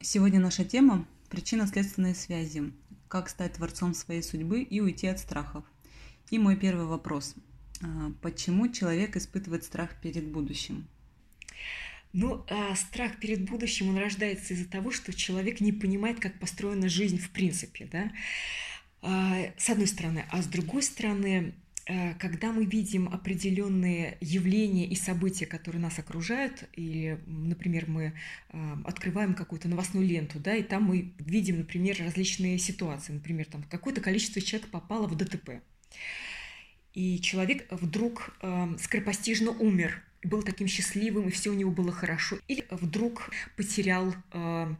Сегодня наша тема – причинно-следственные связи. Как стать творцом своей судьбы и уйти от страхов. И мой первый вопрос. А, почему человек испытывает страх перед будущим? Ну, а страх перед будущим, он рождается из-за того, что человек не понимает, как построена жизнь в принципе, да, а, с одной стороны. А с другой стороны, Э, когда мы видим определенные явления и события, которые нас окружают, или, например, мы э, открываем какую-то новостную ленту, да, и там мы видим, например, различные ситуации, например, там какое-то количество человек попало в ДТП, и человек вдруг э, скоропостижно умер, был таким счастливым, и все у него было хорошо, или вдруг потерял э,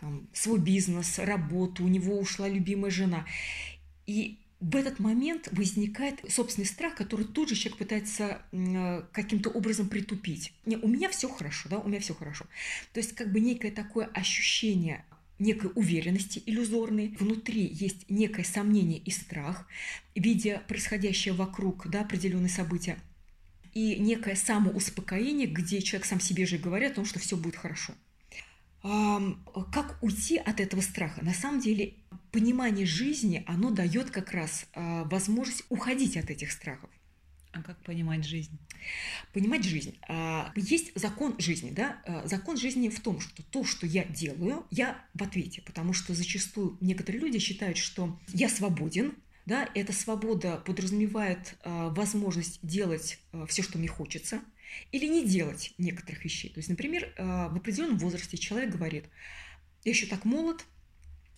там, свой бизнес, работу, у него ушла любимая жена, и в этот момент возникает собственный страх, который тут же человек пытается э, каким-то образом притупить. Не, у меня все хорошо, да, у меня все хорошо. То есть как бы некое такое ощущение некой уверенности иллюзорной. Внутри есть некое сомнение и страх, видя происходящее вокруг, да, определенные события. И некое самоуспокоение, где человек сам себе же говорит о том, что все будет хорошо. Как уйти от этого страха? На самом деле, понимание жизни, оно дает как раз а, возможность уходить от этих страхов. А как понимать жизнь? Понимать жизнь. А, есть закон жизни, да? А, закон жизни в том, что то, что я делаю, я в ответе, потому что зачастую некоторые люди считают, что я свободен, да, эта свобода подразумевает возможность делать все, что мне хочется – или не делать некоторых вещей. То есть, например, в определенном возрасте человек говорит, я еще так молод,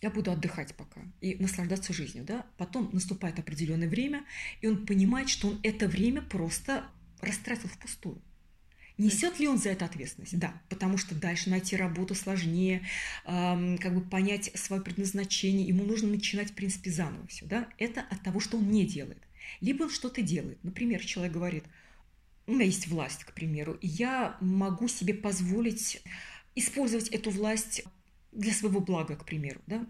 я буду отдыхать пока и наслаждаться жизнью, да. Потом наступает определенное время, и он понимает, что он это время просто растратил впустую. Несет ли он за это ответственность? Да, потому что дальше найти работу сложнее, эм, как бы понять свое предназначение, ему нужно начинать, в принципе, заново все, да. Это от того, что он не делает. Либо он что-то делает. Например, человек говорит – у меня есть власть, к примеру, и я могу себе позволить использовать эту власть для своего блага, к примеру, да,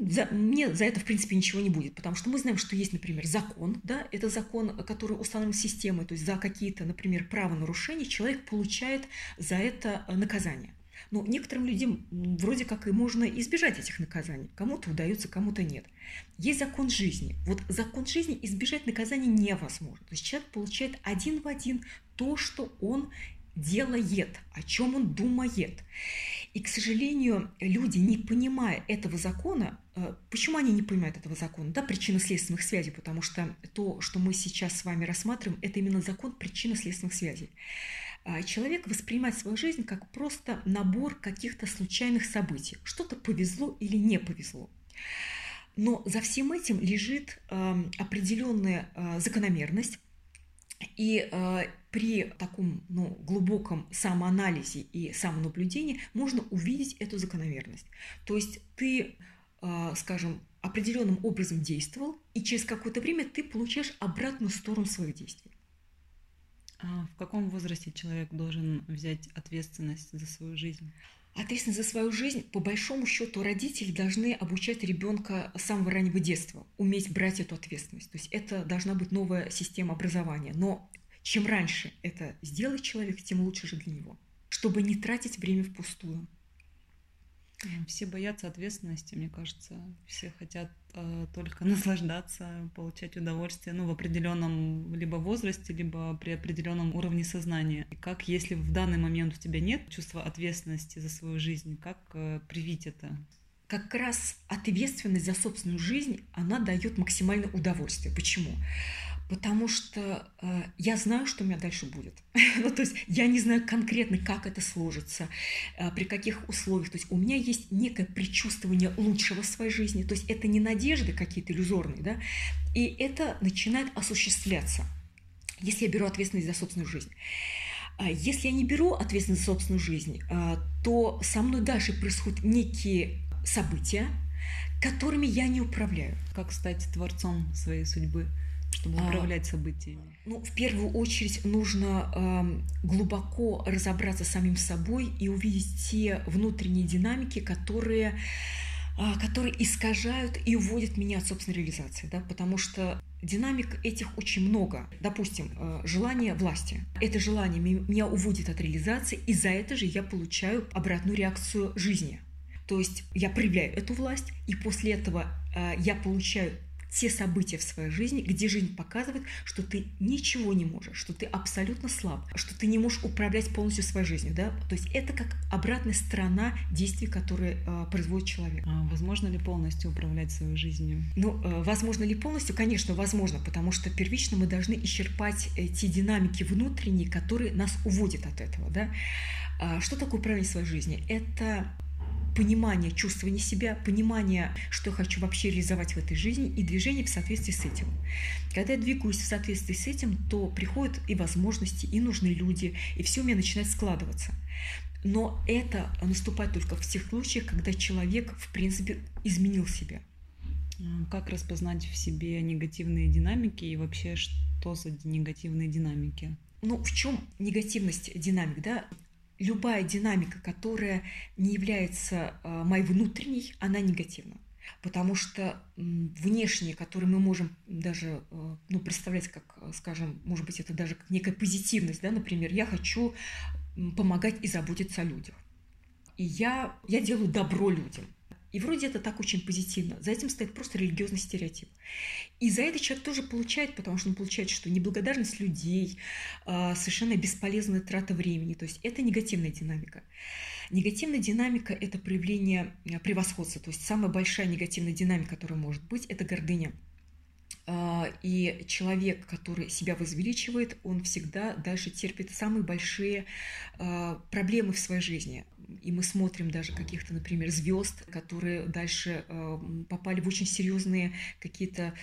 за, мне за это, в принципе, ничего не будет, потому что мы знаем, что есть, например, закон, да, это закон, который установлен системой, то есть за какие-то, например, правонарушения человек получает за это наказание. Но некоторым людям вроде как и можно избежать этих наказаний. Кому-то удается, кому-то нет. Есть закон жизни. Вот закон жизни избежать наказания невозможно. То есть человек получает один в один то, что он делает, о чем он думает. И, к сожалению, люди, не понимая этого закона, э, почему они не понимают этого закона? Да, причинно-следственных связей, потому что то, что мы сейчас с вами рассматриваем, это именно закон причинно-следственных связей. А, человек воспринимает свою жизнь как просто набор каких-то случайных событий. Что-то повезло или не повезло. Но за всем этим лежит определенная а, закономерность. И а, при таком ну, глубоком самоанализе и самонаблюдении можно увидеть эту закономерность. То есть ты, скажем, определенным образом действовал, и через какое-то время ты получаешь обратную сторону своих действий. А в каком возрасте человек должен взять ответственность за свою жизнь? Ответственность за свою жизнь, по большому счету, родители должны обучать ребенка с самого раннего детства, уметь брать эту ответственность. То есть это должна быть новая система образования. Но чем раньше это сделает человек, тем лучше же для него, чтобы не тратить время впустую. Все боятся ответственности, мне кажется. Все хотят э, только наслаждаться, получать удовольствие, ну, в определенном либо возрасте, либо при определенном уровне сознания. И как, если в данный момент у тебя нет чувства ответственности за свою жизнь, как э, привить это? Как раз ответственность за собственную жизнь, она дает максимальное удовольствие. Почему? Потому что э, я знаю, что у меня дальше будет. ну, то есть я не знаю конкретно, как это сложится, э, при каких условиях. То есть у меня есть некое предчувствование лучшего в своей жизни. То есть это не надежды какие-то иллюзорные, да, и это начинает осуществляться, если я беру ответственность за собственную жизнь. А если я не беру ответственность за собственную жизнь, э, то со мной дальше происходят некие события, которыми я не управляю. Как стать творцом своей судьбы? Чтобы а, управлять событиями? Ну, в первую очередь нужно э, глубоко разобраться с самим собой и увидеть те внутренние динамики, которые, э, которые искажают и уводят меня от собственной реализации, да, потому что Динамик этих очень много. Допустим, э, желание власти. Это желание меня уводит от реализации, и за это же я получаю обратную реакцию жизни. То есть я проявляю эту власть, и после этого э, я получаю те события в своей жизни, где жизнь показывает, что ты ничего не можешь, что ты абсолютно слаб, что ты не можешь управлять полностью своей жизнью, да, то есть это как обратная сторона действий, которые э, производит человек. А возможно ли полностью управлять своей жизнью? Ну, э, возможно ли полностью? Конечно, возможно, потому что первично мы должны исчерпать те динамики внутренние, которые нас уводят от этого, да. А что такое управление своей жизнью? Это понимание чувствования себя, понимание, что я хочу вообще реализовать в этой жизни, и движение в соответствии с этим. Когда я двигаюсь в соответствии с этим, то приходят и возможности, и нужные люди, и все у меня начинает складываться. Но это наступает только в тех случаях, когда человек, в принципе, изменил себя. Как распознать в себе негативные динамики и вообще что за негативные динамики? Ну, в чем негативность динамик, да? Любая динамика, которая не является а, моей внутренней, она негативна. Потому что внешние, которые мы можем даже а, ну, представлять как, скажем, может быть, это даже как некая позитивность, да, например, я хочу помогать и заботиться о людях. И я, я делаю добро людям. И вроде это так очень позитивно. За этим стоит просто религиозный стереотип. И за это человек тоже получает, потому что он получает, что неблагодарность людей, а, совершенно бесполезная трата времени. То есть это негативная динамика. Негативная динамика – это проявление а, превосходства. То есть самая большая негативная динамика, которая может быть, это гордыня. А, и человек, который себя возвеличивает, он всегда дальше терпит самые большие проблемы в своей жизни и мы смотрим даже каких-то, например, звезд, которые дальше э, попали в очень серьезные какие-то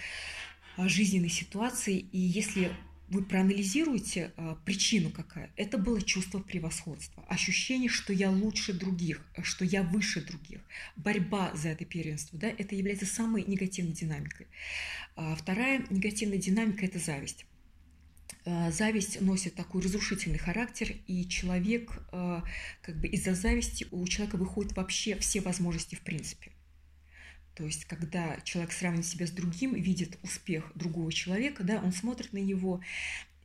а, жизненные ситуации. И если вы проанализируете а, причину какая, это было чувство превосходства, ощущение, что я лучше других, что я выше других, борьба за это первенство, да, это является самой негативной динамикой. А вторая негативная динамика – это зависть. Э, зависть носит такой разрушительный характер, и человек, э, как бы из-за зависти у человека выходят вообще все возможности в принципе. То есть, когда человек сравнивает себя с другим, видит успех другого человека, да, он смотрит на него,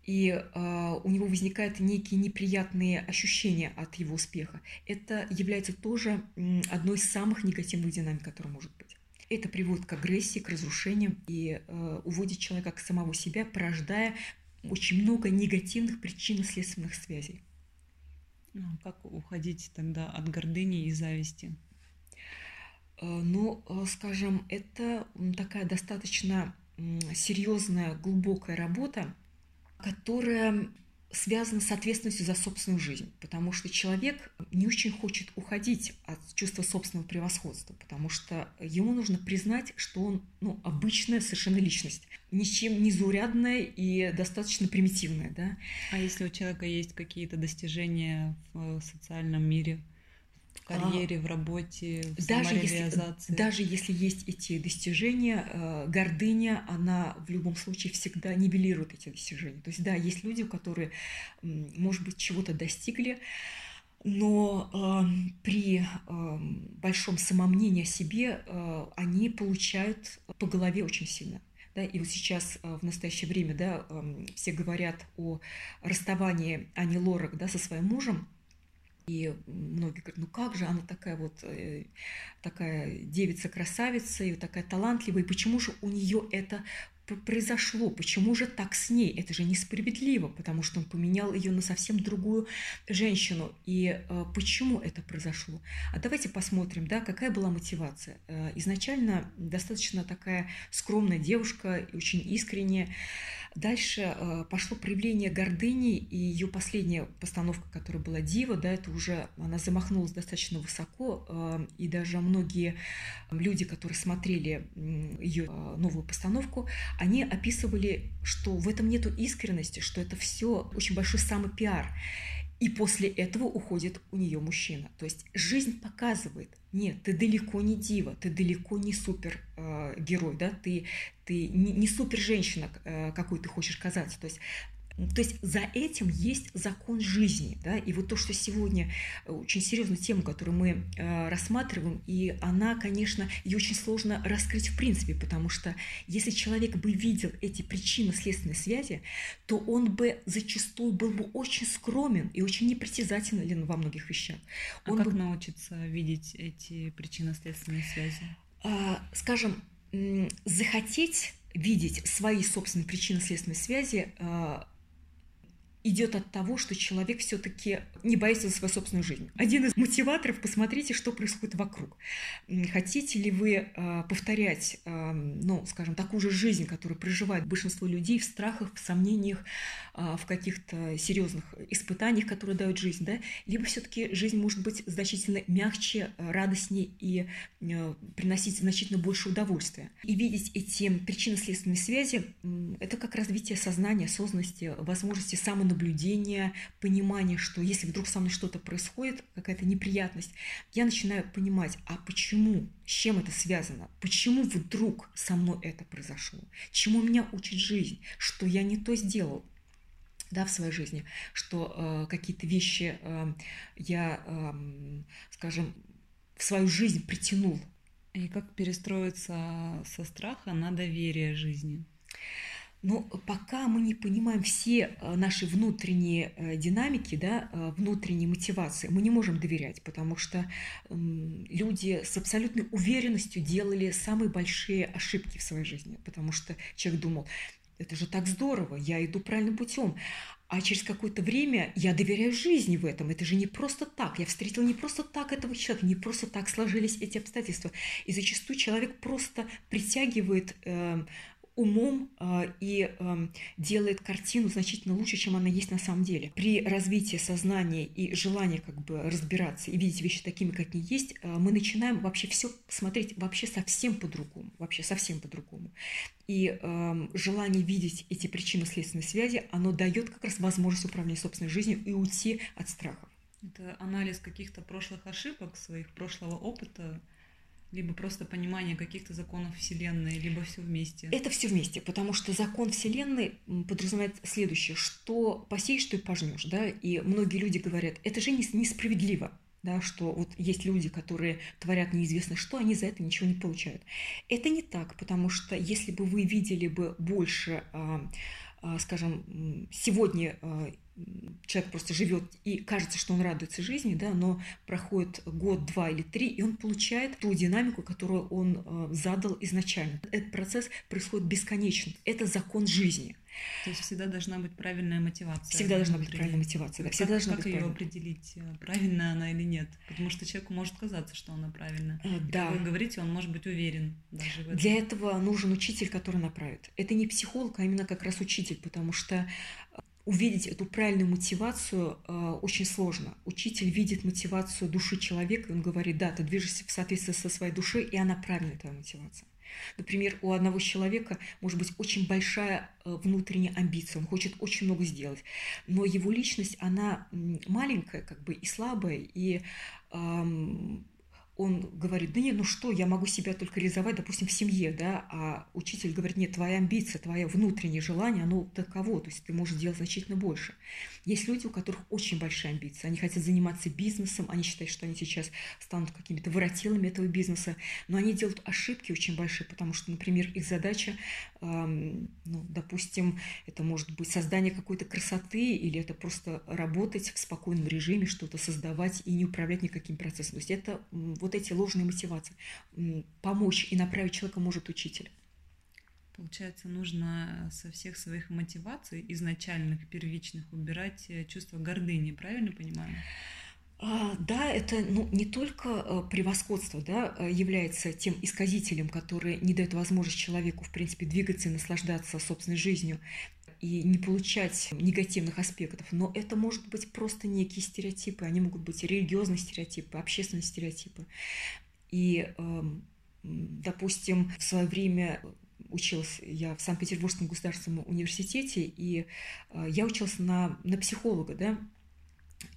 и э, у него возникают некие неприятные ощущения от его успеха. Это является тоже одной из самых негативных динамик, которая может быть. Это приводит к агрессии, к разрушениям и э, уводит человека к самого себя, порождая очень много негативных причинно-следственных связей. Ну, как уходить тогда от гордыни и зависти? Э, ну, э, скажем, это такая достаточно серьезная, глубокая работа, которая связано с ответственностью за собственную жизнь, потому что человек не очень хочет уходить от чувства собственного превосходства, потому что ему нужно признать, что он ну, обычная совершенно личность, ничем не заурядная и достаточно примитивная. Да? А если у человека есть какие-то достижения в социальном мире, карьере, в работе, в даже если, даже если есть эти достижения, э, гордыня, она в любом случае всегда нивелирует эти достижения. То есть, да, есть люди, которые, может быть, чего-то достигли, но э, при э, большом самомнении о себе э, они получают по голове очень сильно. Да, и вот сейчас э, в настоящее время да, э, все говорят о расставании Ани Лорак да, со своим мужем, и многие говорят, ну как же она такая вот, э, такая девица-красавица, и такая талантливая, и почему же у нее это произошло, почему же так с ней? Это же несправедливо, потому что он поменял ее на совсем другую женщину. И э, почему это произошло? А давайте посмотрим, да, какая была мотивация. Э, изначально достаточно такая скромная девушка, очень искренняя, Дальше э, пошло проявление гордыни, и ее последняя постановка, которая была «Дива», да, это уже она замахнулась достаточно высоко, э, и даже многие люди, которые смотрели ее э, новую постановку, они описывали, что в этом нету искренности, что это все очень большой самый пиар. И после этого уходит у нее мужчина. То есть жизнь показывает, нет, ты далеко не дива, ты далеко не супер э, да, ты, ты не, не супер женщина, э, какой ты хочешь казаться. То есть То есть за этим есть закон жизни, да, и вот то, что сегодня э, очень серьезная тема, которую мы э, рассматриваем, и она, конечно, ее очень сложно раскрыть в принципе, потому что если человек бы видел эти причинно-следственные связи, то он бы зачастую был бы очень скромен и очень непритязателен во многих вещах. А он как бы, научиться видеть эти причинно-следственные связи? а, скажем, захотеть видеть свои собственные причинно-следственные связи а, идет от того, что человек все-таки не боится за свою собственную жизнь. Один из мотиваторов – посмотрите, что происходит вокруг. Хотите ли вы э, повторять, э, ну, скажем, такую же жизнь, которую проживает большинство людей в страхах, в сомнениях, э, в каких-то серьезных испытаниях, которые дают жизнь, да? Либо все-таки жизнь может быть значительно мягче, э, радостнее и э, приносить значительно больше удовольствия. И видеть эти причинно-следственные связи м, – это как развитие сознания, осознанности, возможности самонаблюдения, понимания, что если вдруг со мной что-то происходит, какая-то неприятность, я начинаю понимать, а почему, с чем это связано, почему вдруг со мной это произошло, чему меня учит жизнь, что я не то сделал, да, в своей жизни, что э, какие-то вещи э, я, эм, скажем, в свою жизнь притянул. И как перестроиться со страха на доверие жизни? Но пока мы не понимаем все э, наши внутренние э, динамики, да, э, внутренние мотивации, мы не можем доверять, потому что люди с абсолютной уверенностью делали самые большие ошибки в своей жизни, потому что человек думал, это же так здорово, я иду правильным путем. А через какое-то время я доверяю жизни в этом. Это же не просто так. Я встретила не просто так этого человека, не просто так сложились эти обстоятельства. И зачастую человек просто притягивает э, умом э, и э, делает картину значительно лучше, чем она есть на самом деле. При развитии сознания и желании как бы разбираться и видеть вещи такими, как они есть, э, мы начинаем вообще все смотреть вообще совсем по-другому, вообще совсем по-другому. И э, желание видеть эти причинно-следственные связи, оно дает как раз возможность управления собственной жизнью и уйти от страхов. Это анализ каких-то прошлых ошибок, своих прошлого опыта, либо просто понимание каких-то законов Вселенной, либо все вместе. Это все вместе, потому что закон Вселенной подразумевает следующее, что посеешь, что и пожнешь, да, и многие люди говорят, это же нес- несправедливо, да, что вот есть люди, которые творят неизвестно что, они за это ничего не получают. Это не так, потому что если бы вы видели бы больше, а, а, скажем, сегодня а, человек просто живет и кажется, что он радуется жизни, да, но проходит год, два или три, и он получает ту динамику, которую он а, задал изначально. Этот процесс происходит бесконечно. Это закон жизни. То есть всегда должна быть правильная мотивация. Всегда должна быть правильная мотивация. Да, Как- всегда должна как быть ее правильная. определить, э, правильная она или нет? Потому что человеку может казаться, что она правильная. Э, Да. Как вы говорите, он может быть уверен даже в этом. Для этого нужен учитель, который направит. Это не психолог, а именно как раз учитель, потому что э, увидеть эту правильную мотивацию э, очень сложно. Учитель видит мотивацию души человека, и он говорит, да, ты движешься в соответствии со своей душой, и она правильная, твоя мотивация. Например, у одного человека может быть очень большая э, внутренняя амбиция, он хочет очень много сделать, но его личность, она маленькая как бы и слабая, и он говорит, да нет, ну что, я могу себя только реализовать, допустим, в семье, да, а учитель говорит, нет, твоя амбиция, твое внутреннее желание, оно таково, то есть ты можешь делать значительно больше. Есть люди, у которых очень большие амбиции, они хотят заниматься бизнесом, они считают, что они сейчас станут какими-то воротилами этого бизнеса, но они делают ошибки очень большие, потому что, например, их задача, эм, ну, допустим, это может быть создание какой-то красоты, или это просто работать в спокойном режиме, что-то создавать и не управлять никаким процессом. То есть это м, вот эти ложные мотивации. Помочь и направить человека может учитель. Получается, нужно со всех своих мотиваций изначальных, первичных убирать э, чувство гордыни, правильно понимаю? А, Да, это ну, не только э, превосходство да, э, является тем исказителем, который не дает возможность человеку, в принципе, двигаться и наслаждаться собственной жизнью и не получать негативных аспектов, но это может быть просто некие стереотипы, они могут быть религиозные стереотипы, общественные стереотипы. И, эм, допустим, в свое время училась я в Санкт-Петербургском государственном университете, и э, я училась на, на психолога, да,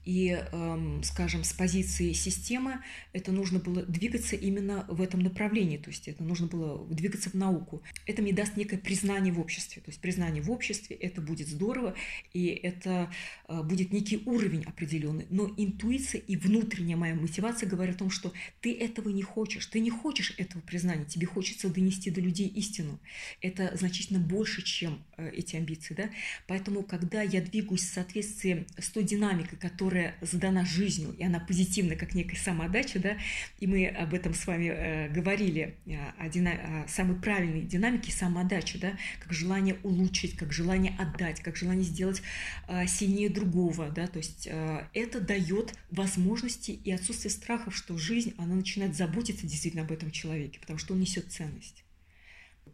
И, эм, скажем, с позиции системы это нужно было двигаться именно в этом направлении, то есть это нужно было двигаться в науку. Это мне даст некое признание в обществе, то есть признание в обществе, это будет здорово, и это э, будет некий уровень определенный. Но интуиция и внутренняя моя мотивация говорят о том, что ты этого не хочешь, ты не хочешь этого признания, тебе хочется донести до людей истину. Это значительно больше, чем э, эти амбиции, да? Поэтому, когда я двигаюсь в соответствии с той динамикой, которая задана жизнью, и она позитивна, как некая самоотдача, да, и мы об этом с вами э, говорили, э, о, дина... о самой правильной динамике самоотдачи, да, как желание улучшить, как желание отдать, как желание сделать э, сильнее другого, да, то есть э, это дает возможности и отсутствие страхов, что жизнь, она начинает заботиться действительно об этом человеке, потому что он несет ценность.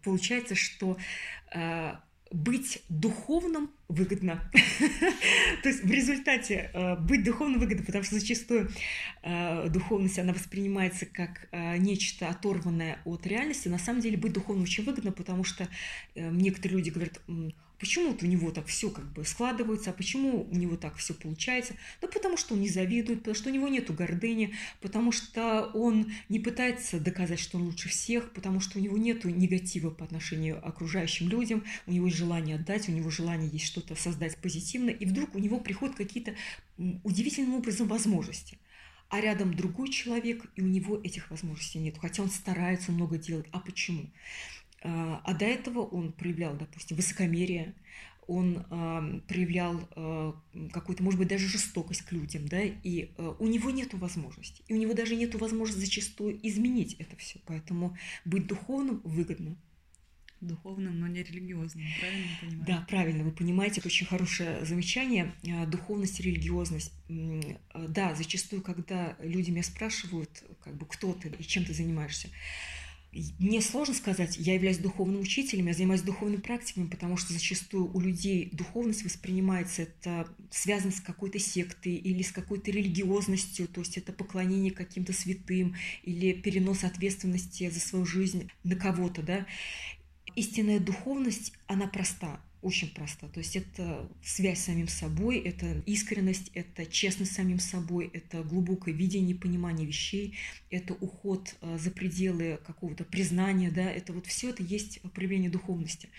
Получается, что э, быть духовным выгодно. То есть в результате э, быть духовным выгодно, потому что зачастую э, духовность, она воспринимается как э, нечто оторванное от реальности. На самом деле быть духовным очень выгодно, потому что некоторые люди говорят, Почему вот у него так все как бы складывается, а почему у него так все получается? Да потому что он не завидует, потому что у него нету гордыни, потому что он не пытается доказать, что он лучше всех, потому что у него нету негатива по отношению к окружающим людям, у него есть желание отдать, у него желание есть что-то создать позитивно, и вдруг у него приходят какие-то удивительным образом возможности а рядом другой человек, и у него этих возможностей нет. Хотя он старается много делать. А почему? А, а до этого он проявлял, допустим, высокомерие, он э, проявлял э, какую-то, может быть, даже жестокость к людям, да, и э, у него нет возможности. И у него даже нет возможности зачастую изменить это все. Поэтому быть духовным выгодно. Духовным, но не религиозным, правильно понимаю? Да, правильно, вы понимаете, это очень хорошее замечание. Духовность и религиозность. Да, зачастую, когда люди меня спрашивают, как бы, кто ты и чем ты занимаешься, мне сложно сказать, я являюсь духовным учителем, я занимаюсь духовными практиками, потому что зачастую у людей духовность воспринимается это связано с какой-то сектой или с какой-то религиозностью, то есть это поклонение каким-то святым или перенос ответственности за свою жизнь на кого-то, да. Истинная духовность, она проста очень проста. То есть это связь с самим собой, это искренность, это честность с самим собой, это глубокое видение, понимание вещей, это уход э, за пределы какого-то признания, да, это вот все это есть проявление духовности.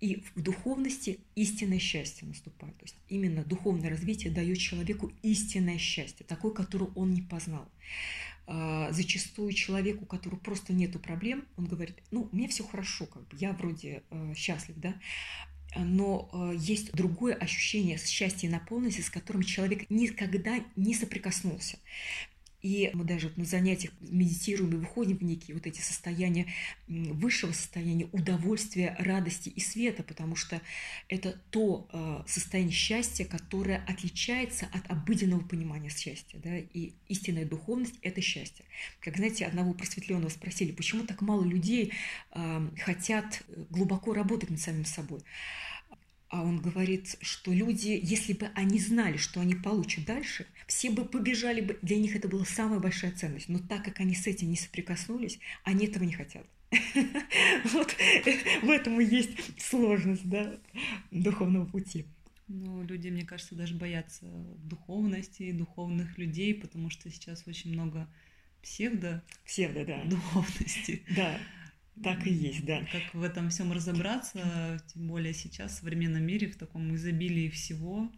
И в духовности истинное счастье наступает. То есть именно духовное развитие дает человеку истинное счастье, такое, которое он не познал а, зачастую человеку, у которого просто нету проблем, он говорит, ну, мне все хорошо, как бы, я вроде э, счастлив, да, но э, есть другое ощущение счастья и наполненности, с которым человек никогда не соприкоснулся. И мы даже на занятиях медитируем и выходим в некие вот эти состояния высшего состояния удовольствия, радости и света, потому что это то э, состояние счастья, которое отличается от обыденного понимания счастья. Да? И истинная духовность – это счастье. Как, знаете, одного просветленного спросили, почему так мало людей э, хотят глубоко работать над самим собой. А он говорит, что люди, если бы они знали, что они получат дальше, все бы побежали бы, для них это была самая большая ценность. Но так как они с этим не соприкоснулись, они этого не хотят. Вот в этом и есть сложность да, духовного пути. Ну, люди, мне кажется, даже боятся духовности, духовных людей, потому что сейчас очень много псевдо, псевдо, да, духовности. Да. Так и есть, да. Как в этом всем разобраться, тем более сейчас в современном мире в таком изобилии всего.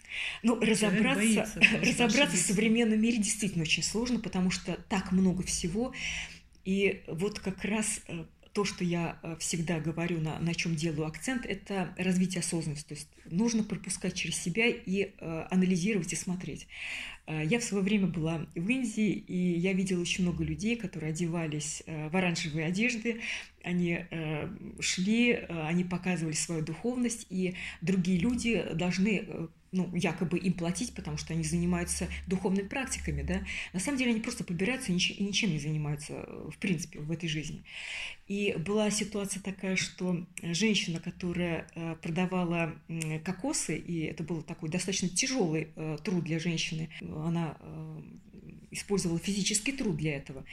Ну, разобраться, разобраться в современном мире действительно очень сложно, потому что так много всего. И вот как раз э, то, что я э, всегда говорю, на, на чем делаю акцент, это развитие осознанности. То есть нужно пропускать через себя и э, анализировать и смотреть. Э, я в свое время была в Индии, и я видела очень много людей, которые одевались э, в оранжевые одежды, они э, шли, они показывали свою духовность, и другие люди должны ну, якобы им платить, потому что они занимаются духовными практиками, да, на самом деле они просто побираются и ничем не занимаются, э, в принципе, в этой жизни. И была ситуация такая, что женщина, которая э, продавала кокосы, и это был такой достаточно тяжелый э, труд для женщины, она использовала физический труд для этого.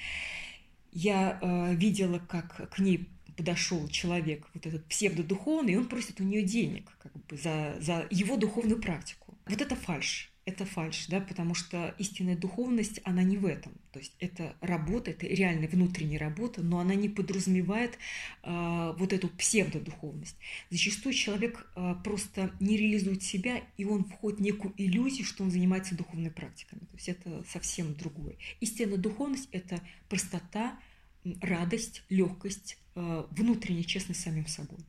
Я видела, как к ней подошел человек, вот этот псевдодуховный, и он просит у нее денег как бы, за, за его духовную практику. Вот это фальш. Это фальш, да, потому что истинная духовность, она не в этом. То есть это работа, это реальная внутренняя работа, но она не подразумевает э, вот эту псевдодуховность. Зачастую человек э, просто не реализует себя, и он входит в некую иллюзию, что он занимается духовной практиками. То есть это совсем другое. Истинная духовность – это простота, радость, легкость, э, внутренняя честность самим собой.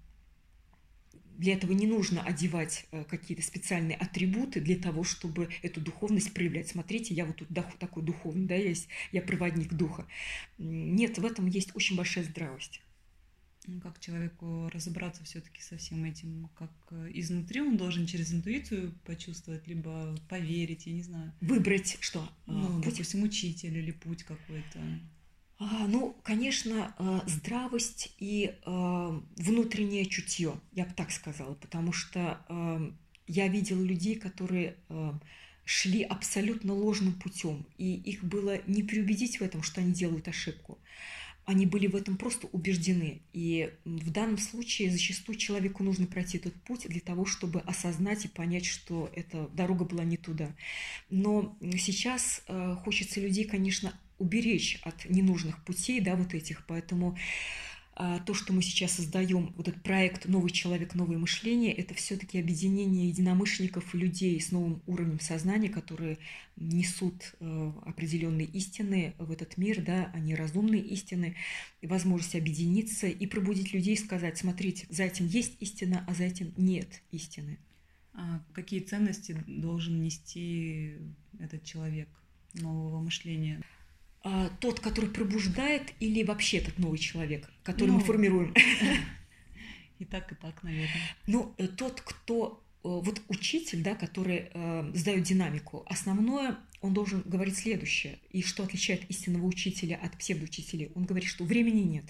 Для этого не нужно одевать э, какие-то специальные атрибуты для того, чтобы эту духовность проявлять. Смотрите, я вот тут такой духовный, да, есть, я проводник духа. Нет, в этом есть очень большая здравость. Ну, как человеку разобраться все-таки со всем этим, как э, изнутри он должен через интуицию почувствовать, либо поверить, я не знаю. Выбрать что? Ну, путь? допустим, учитель или путь какой-то. А, ну, конечно, а, здравость и а, внутреннее чутье, я бы так сказала, потому что я видела людей, которые шли абсолютно ложным путем, и их было не преубедить в этом, что они делают ошибку. Они были в этом просто убеждены. И в данном случае зачастую человеку нужно пройти этот путь для того, чтобы осознать и понять, что эта дорога была не туда. Но сейчас хочется людей, конечно, уберечь от ненужных путей, да, вот этих. Поэтому а, то, что мы сейчас создаем, вот этот проект «Новый человек, новое мышление», это все-таки объединение единомышленников, людей с новым уровнем сознания, которые несут э, определенные истины в этот мир, да, они разумные истины, и возможность объединиться и пробудить людей, сказать, смотрите, за этим есть истина, а за этим нет истины. А какие ценности должен нести этот человек нового мышления? А, тот, который пробуждает, или вообще этот новый человек, который ну, мы формируем? И так, и так, наверное. Ну, э, тот, кто э, вот учитель, да, который э, сдает динамику, основное он должен говорить следующее. И что отличает истинного учителя от псевдоучителей? Он говорит, что времени нет.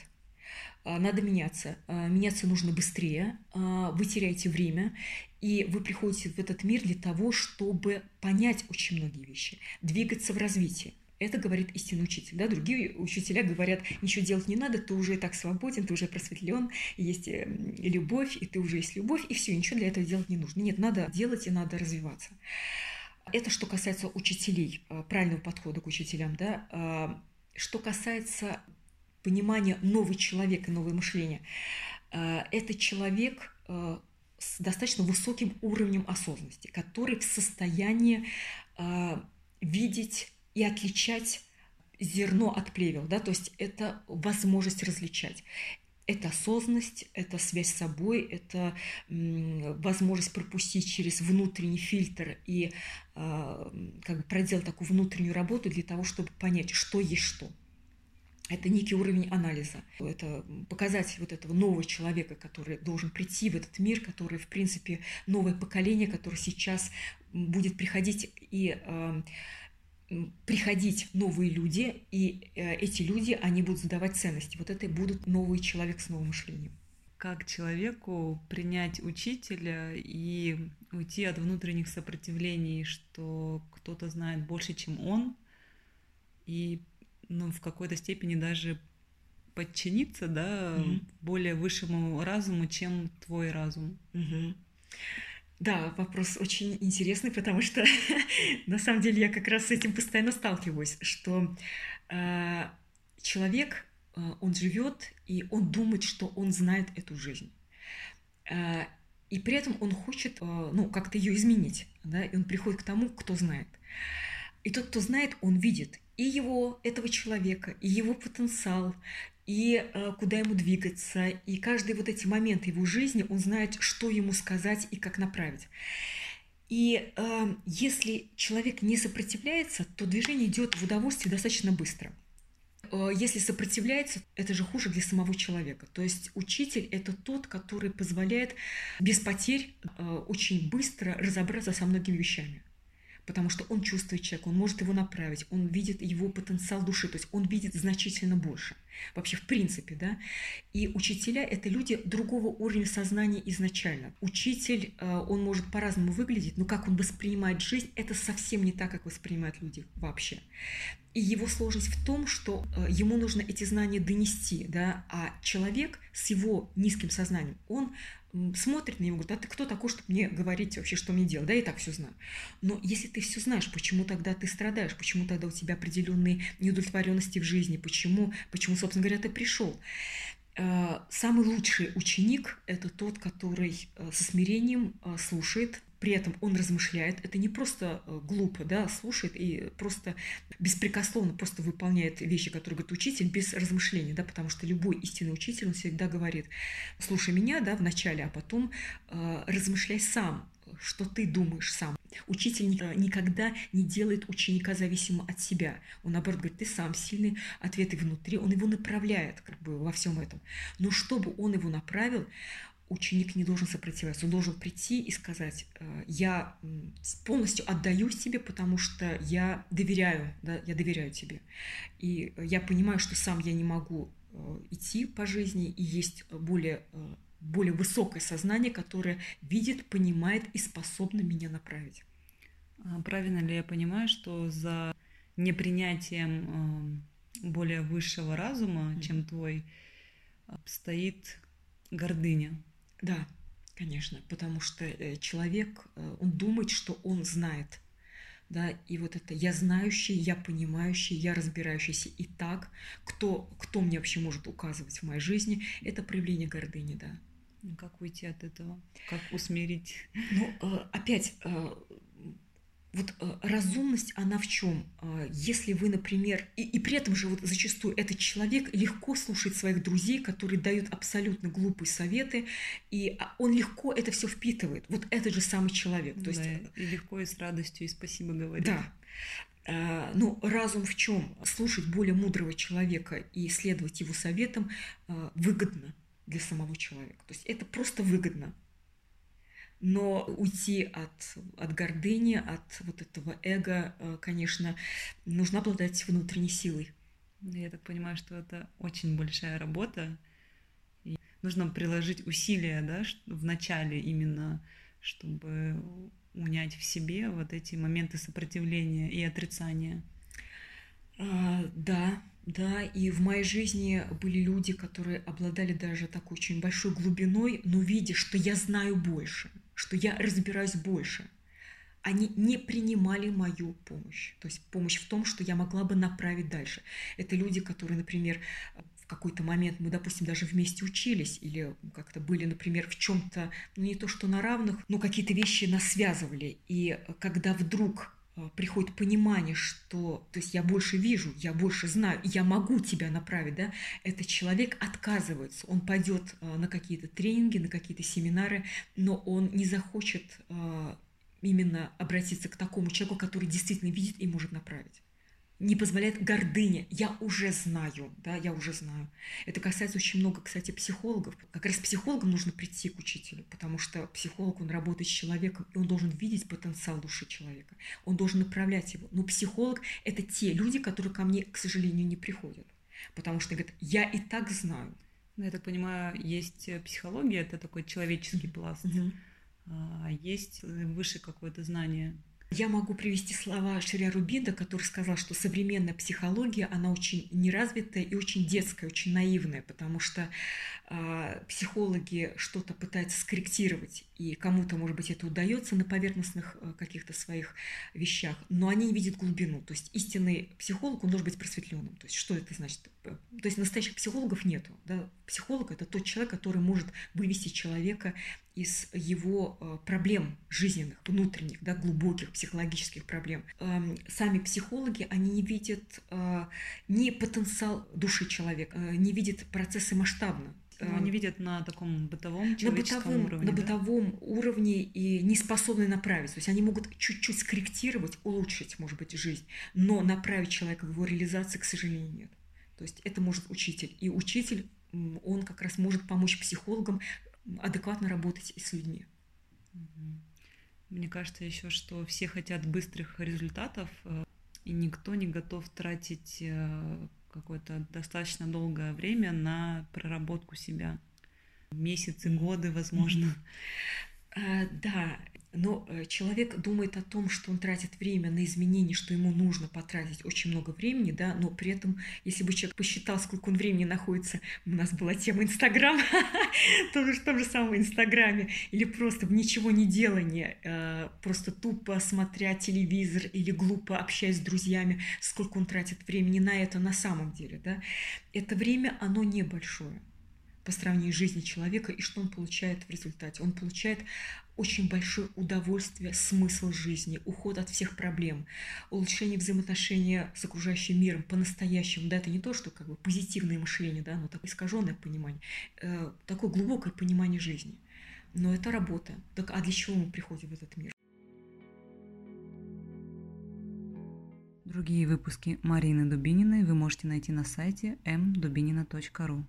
А, надо меняться. А, меняться нужно быстрее. Вы теряете время, и вы приходите в этот мир для того, чтобы понять очень многие вещи, двигаться в развитии. Это говорит истинный учитель. Да? Другие учителя говорят, ничего делать не надо, ты уже так свободен, ты уже просветлен, есть э, любовь, и ты уже есть любовь, и все, ничего для этого делать не нужно. Нет, надо делать и надо развиваться. Это что касается учителей, э, правильного подхода к учителям. Да? А, что касается понимания новый человек и новое мышление, э, это человек с достаточно высоким уровнем осознанности, который в состоянии видеть и отличать зерно от плевел, да, то есть это возможность различать. Это осознанность, это связь с собой, это возможность пропустить через внутренний фильтр и э, как бы проделать такую внутреннюю работу для того, чтобы понять, что есть что. Это некий уровень анализа. Это показать вот этого нового человека, который должен прийти в этот мир, который, в принципе, новое поколение, которое сейчас будет приходить и э, приходить новые люди, и э, эти люди, они будут задавать ценности. Вот это и будут новый человек с новым мышлением. Как человеку принять учителя и уйти от внутренних сопротивлений, что кто-то знает больше, чем он, и ну, в какой-то степени даже подчиниться да, mm более высшему разуму, чем твой разум. mm да, вопрос очень интересный, потому что на самом деле я как раз с этим постоянно сталкиваюсь, что э, человек, э, он живет и он думает, что он знает эту жизнь. Э, и при этом он хочет, э, ну, как-то ее изменить, да, и он приходит к тому, кто знает. И тот, кто знает, он видит и его, этого человека, и его потенциал, и э, куда ему двигаться, и каждый вот эти моменты его жизни, он знает, что ему сказать и как направить. И э, если человек не сопротивляется, то движение идет в удовольствие достаточно быстро. Э, если сопротивляется, это же хуже для самого человека. То есть учитель – это тот, который позволяет без потерь э, очень быстро разобраться со многими вещами потому что он чувствует человека, он может его направить, он видит его потенциал души, то есть он видит значительно больше. Вообще, в принципе, да. И учителя – это люди другого уровня сознания изначально. Учитель, э, он может по-разному выглядеть, но как он воспринимает жизнь, это совсем не так, как воспринимают люди вообще. И его сложность в том, что э, ему нужно эти знания донести, да, а человек с его низким сознанием, он смотрит на него, говорит, а ты кто такой, чтобы мне говорить вообще, что мне делать? Да, я так все знаю. Но если ты все знаешь, почему тогда ты страдаешь, почему тогда у тебя определенные неудовлетворенности в жизни, почему, почему, собственно говоря, ты пришел? Э, самый лучший ученик – это тот, который э, со смирением э, слушает, при этом он размышляет. Это не просто глупо, да, слушает и просто беспрекословно просто выполняет вещи, которые говорит учитель, без размышления, да, потому что любой истинный учитель, он всегда говорит, слушай меня, да, вначале, а потом э, размышляй сам, что ты думаешь сам. Учитель никогда не делает ученика зависимым от себя. Он, наоборот, говорит, ты сам сильный, ответы внутри, он его направляет как бы во всем этом. Но чтобы он его направил, ученик не должен сопротивляться, он должен прийти и сказать, «Э, я полностью отдаюсь тебе, потому что я доверяю, да, я доверяю тебе. И я понимаю, что сам я не могу э, идти по жизни, и есть более э, более высокое сознание, которое видит, понимает и способно меня направить. А правильно ли я понимаю, что за непринятием более высшего разума, mm-hmm. чем твой, стоит гордыня? Да, конечно, потому что э, человек, э, он думает, что он знает, да, и вот это я знающий, я понимающий, я разбирающийся и так, кто, кто мне вообще может указывать в моей жизни, это проявление гордыни, да. Ну, как уйти от этого? Как усмирить? Ну, э, опять, вот э, разумность, она в чем? Если вы, например, и, и при этом же вот зачастую этот человек легко слушает своих друзей, которые дают абсолютно глупые советы, и а, он легко это все впитывает. Вот этот же самый человек. То есть, и легко, и с радостью, и спасибо говорит. Да. Ну, разум в чем? Слушать более мудрого человека и следовать его советам выгодно для самого человека. То есть это просто выгодно. Но уйти от, от гордыни, от вот этого эго, э, конечно, нужно обладать внутренней силой. Я так понимаю, что это очень большая работа. И нужно приложить усилия да, в начале именно, чтобы унять в себе вот эти моменты сопротивления и отрицания. А, да, да, и в моей жизни были люди, которые обладали даже такой очень большой глубиной, но видя, что я знаю больше, что я разбираюсь больше, они не принимали мою помощь. То есть помощь в том, что я могла бы направить дальше. Это люди, которые, например, в какой-то момент мы, допустим, даже вместе учились или как-то были, например, в чем-то, ну не то что на равных, но какие-то вещи нас связывали. И когда вдруг приходит понимание, что, то есть я больше вижу, я больше знаю, я могу тебя направить, да, этот человек отказывается, он пойдет э, на какие-то тренинги, на какие-то семинары, но он не захочет э, именно обратиться к такому человеку, который действительно видит и может направить не позволяет гордыня. Я уже знаю, да, я уже знаю. Это касается очень много, кстати, психологов. Как раз психологам нужно прийти к учителю, потому что психолог, он работает с человеком, и он должен видеть потенциал души человека. Он должен направлять его. Но психолог – это те люди, которые ко мне, к сожалению, не приходят. Потому что говорят, я и так знаю. Ну, я так понимаю, есть психология, это такой человеческий пласт, mm-hmm. а есть выше какое-то знание я могу привести слова Ширя Рубида, который сказал, что современная психология, она очень неразвитая и очень детская, очень наивная, потому что э, психологи что-то пытаются скорректировать, и кому-то, может быть, это удается на поверхностных э, каких-то своих вещах, но они не видят глубину. То есть истинный психолог, он должен быть просветленным. То есть что это значит? То есть настоящих психологов нету. Да? Психолог – это тот человек, который может вывести человека из его э, проблем жизненных, внутренних, да, глубоких психологических проблем. Эм, сами психологи, они не видят э, ни потенциал души человека, э, не видят процессы масштабно. Но они видят на таком бытовом на бытовом, уровне. На да? бытовом уровне и не способны направить. То есть они могут чуть-чуть скорректировать, улучшить, может быть, жизнь, но направить человека в его реализации, к сожалению, нет. То есть это может учитель. И учитель, он как раз может помочь психологам адекватно работать и с людьми. Мне кажется еще, что все хотят быстрых результатов, э, и никто не готов тратить э, какое-то достаточно долгое время на проработку себя. Месяцы, годы, возможно. А, да, но э, человек думает о том, что он тратит время на изменения, что ему нужно потратить очень много времени, да, но при этом, если бы человек посчитал, сколько он времени находится, у нас была тема Инстаграм, тоже в том же самом Инстаграме, или просто в ничего не делании, э, просто тупо смотря телевизор или глупо общаясь с друзьями, сколько он тратит времени на это на самом деле, да, это время, оно небольшое по сравнению с жизнью человека и что он получает в результате. Он получает очень большое удовольствие, смысл жизни, уход от всех проблем, улучшение взаимоотношения с окружающим миром по-настоящему. Да, это не то, что как бы позитивное мышление, да, но такое искаженное понимание, э, такое глубокое понимание жизни. Но это работа. Так, а для чего мы приходим в этот мир? Другие выпуски Марины Дубининой вы можете найти на сайте mdubinina.ru.